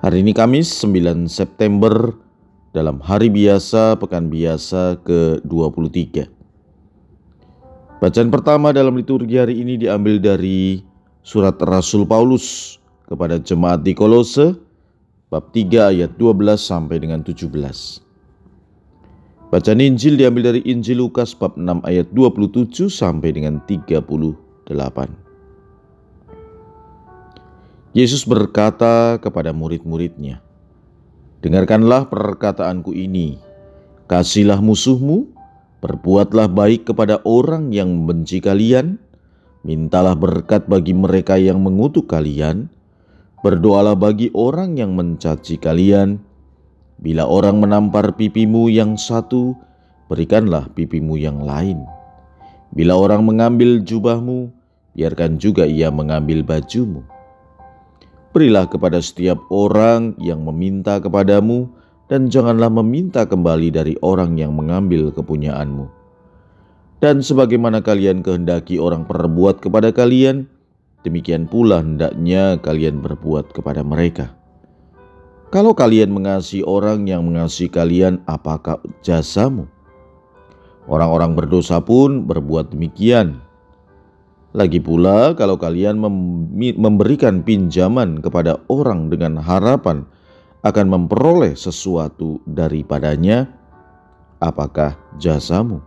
Hari ini Kamis 9 September dalam hari biasa pekan biasa ke-23. Bacaan pertama dalam liturgi hari ini diambil dari surat Rasul Paulus kepada jemaat di Kolose bab 3 ayat 12 sampai dengan 17. Bacaan Injil diambil dari Injil Lukas bab 6 ayat 27 sampai dengan 38. Yesus berkata kepada murid-muridnya, "Dengarkanlah perkataanku ini: Kasihlah musuhmu, berbuatlah baik kepada orang yang membenci kalian, mintalah berkat bagi mereka yang mengutuk kalian, berdoalah bagi orang yang mencaci kalian. Bila orang menampar pipimu yang satu, berikanlah pipimu yang lain. Bila orang mengambil jubahmu, biarkan juga ia mengambil bajumu." Berilah kepada setiap orang yang meminta kepadamu, dan janganlah meminta kembali dari orang yang mengambil kepunyaanmu. Dan sebagaimana kalian kehendaki orang perbuat kepada kalian, demikian pula hendaknya kalian berbuat kepada mereka. Kalau kalian mengasihi orang yang mengasihi kalian, apakah jasamu? Orang-orang berdosa pun berbuat demikian. Lagi pula, kalau kalian memberikan pinjaman kepada orang dengan harapan akan memperoleh sesuatu daripadanya, apakah jasamu?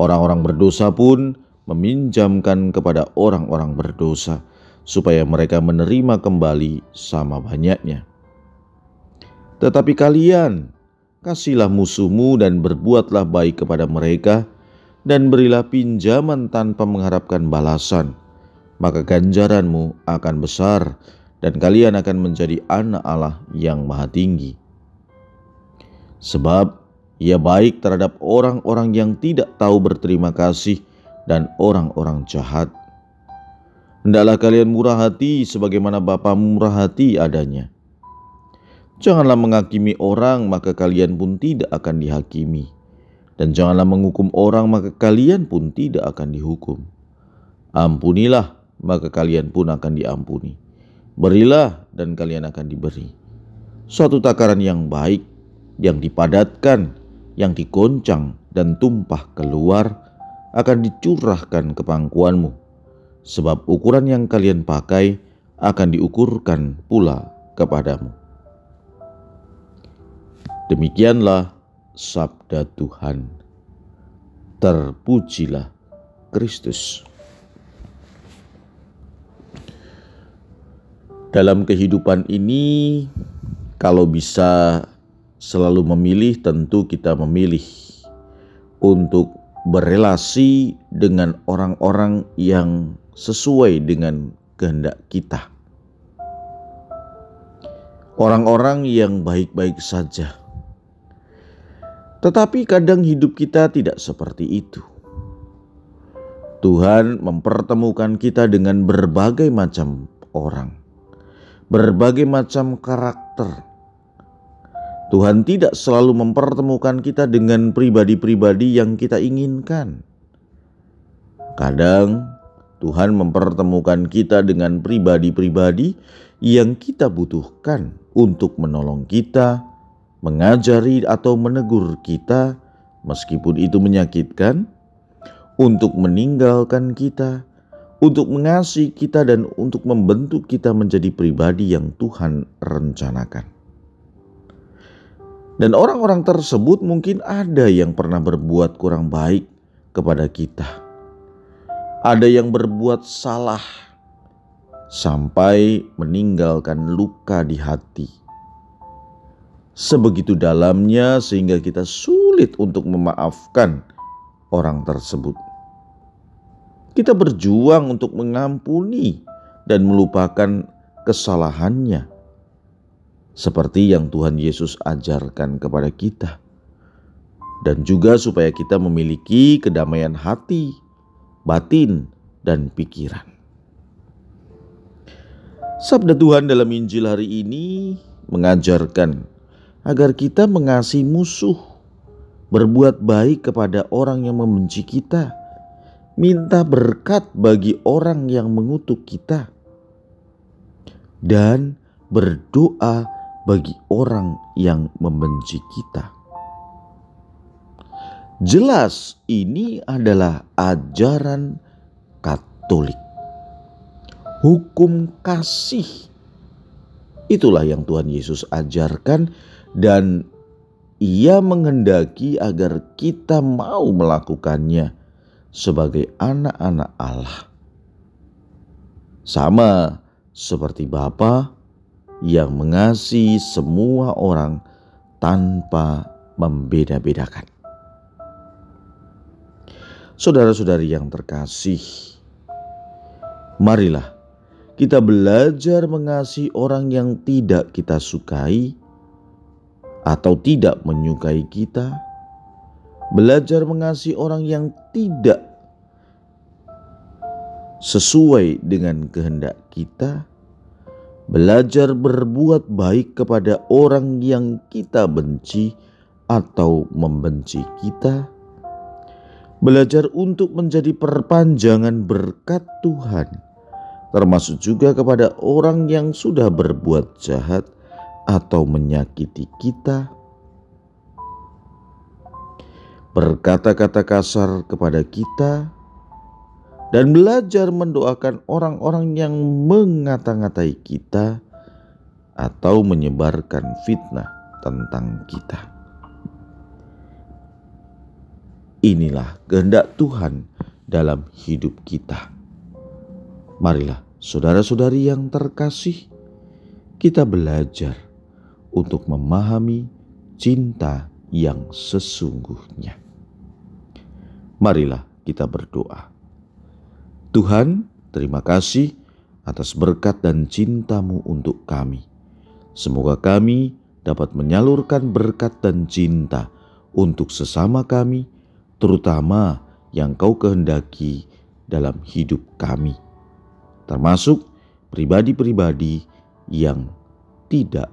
Orang-orang berdosa pun meminjamkan kepada orang-orang berdosa, supaya mereka menerima kembali sama banyaknya. Tetapi kalian, kasihlah musuhmu dan berbuatlah baik kepada mereka dan berilah pinjaman tanpa mengharapkan balasan, maka ganjaranmu akan besar dan kalian akan menjadi anak Allah yang maha tinggi. Sebab ia baik terhadap orang-orang yang tidak tahu berterima kasih dan orang-orang jahat. Hendaklah kalian murah hati sebagaimana Bapa murah hati adanya. Janganlah menghakimi orang, maka kalian pun tidak akan dihakimi dan janganlah menghukum orang, maka kalian pun tidak akan dihukum. Ampunilah, maka kalian pun akan diampuni. Berilah, dan kalian akan diberi. Suatu takaran yang baik, yang dipadatkan, yang dikoncang, dan tumpah keluar, akan dicurahkan ke pangkuanmu. Sebab ukuran yang kalian pakai akan diukurkan pula kepadamu. Demikianlah sabda Tuhan. Terpujilah Kristus. Dalam kehidupan ini, kalau bisa selalu memilih, tentu kita memilih untuk berelasi dengan orang-orang yang sesuai dengan kehendak kita. Orang-orang yang baik-baik saja tetapi kadang hidup kita tidak seperti itu. Tuhan mempertemukan kita dengan berbagai macam orang, berbagai macam karakter. Tuhan tidak selalu mempertemukan kita dengan pribadi-pribadi yang kita inginkan. Kadang Tuhan mempertemukan kita dengan pribadi-pribadi yang kita butuhkan untuk menolong kita, mengajari atau menegur kita, meskipun itu menyakitkan, untuk meninggalkan kita, untuk mengasihi kita, dan untuk membentuk kita menjadi pribadi yang Tuhan rencanakan. Dan orang-orang tersebut mungkin ada yang pernah berbuat kurang baik kepada kita, ada yang berbuat salah sampai meninggalkan luka di hati sebegitu dalamnya sehingga kita sulit untuk memaafkan orang tersebut. Kita berjuang untuk mengampuni dan melupakan kesalahannya. seperti yang Tuhan Yesus ajarkan kepada kita, dan juga supaya kita memiliki kedamaian hati, batin, dan pikiran. Sabda Tuhan dalam Injil hari ini mengajarkan agar kita mengasihi musuh, berbuat baik kepada orang yang membenci kita, minta berkat bagi orang yang mengutuk kita, dan berdoa bagi orang yang membenci kita. Jelas, ini adalah ajaran Katolik hukum kasih. Itulah yang Tuhan Yesus ajarkan dan ia menghendaki agar kita mau melakukannya sebagai anak-anak Allah. Sama seperti Bapa yang mengasihi semua orang tanpa membeda-bedakan. Saudara-saudari yang terkasih, marilah kita belajar mengasihi orang yang tidak kita sukai atau tidak menyukai kita, belajar mengasihi orang yang tidak sesuai dengan kehendak kita, belajar berbuat baik kepada orang yang kita benci atau membenci kita, belajar untuk menjadi perpanjangan berkat Tuhan termasuk juga kepada orang yang sudah berbuat jahat atau menyakiti kita, berkata-kata kasar kepada kita, dan belajar mendoakan orang-orang yang mengata-ngatai kita atau menyebarkan fitnah tentang kita. Inilah kehendak Tuhan dalam hidup kita. Marilah, saudara-saudari yang terkasih, kita belajar untuk memahami cinta yang sesungguhnya. Marilah kita berdoa. Tuhan, terima kasih atas berkat dan cintamu untuk kami. Semoga kami dapat menyalurkan berkat dan cinta untuk sesama kami, terutama yang kau kehendaki dalam hidup kami termasuk pribadi-pribadi yang tidak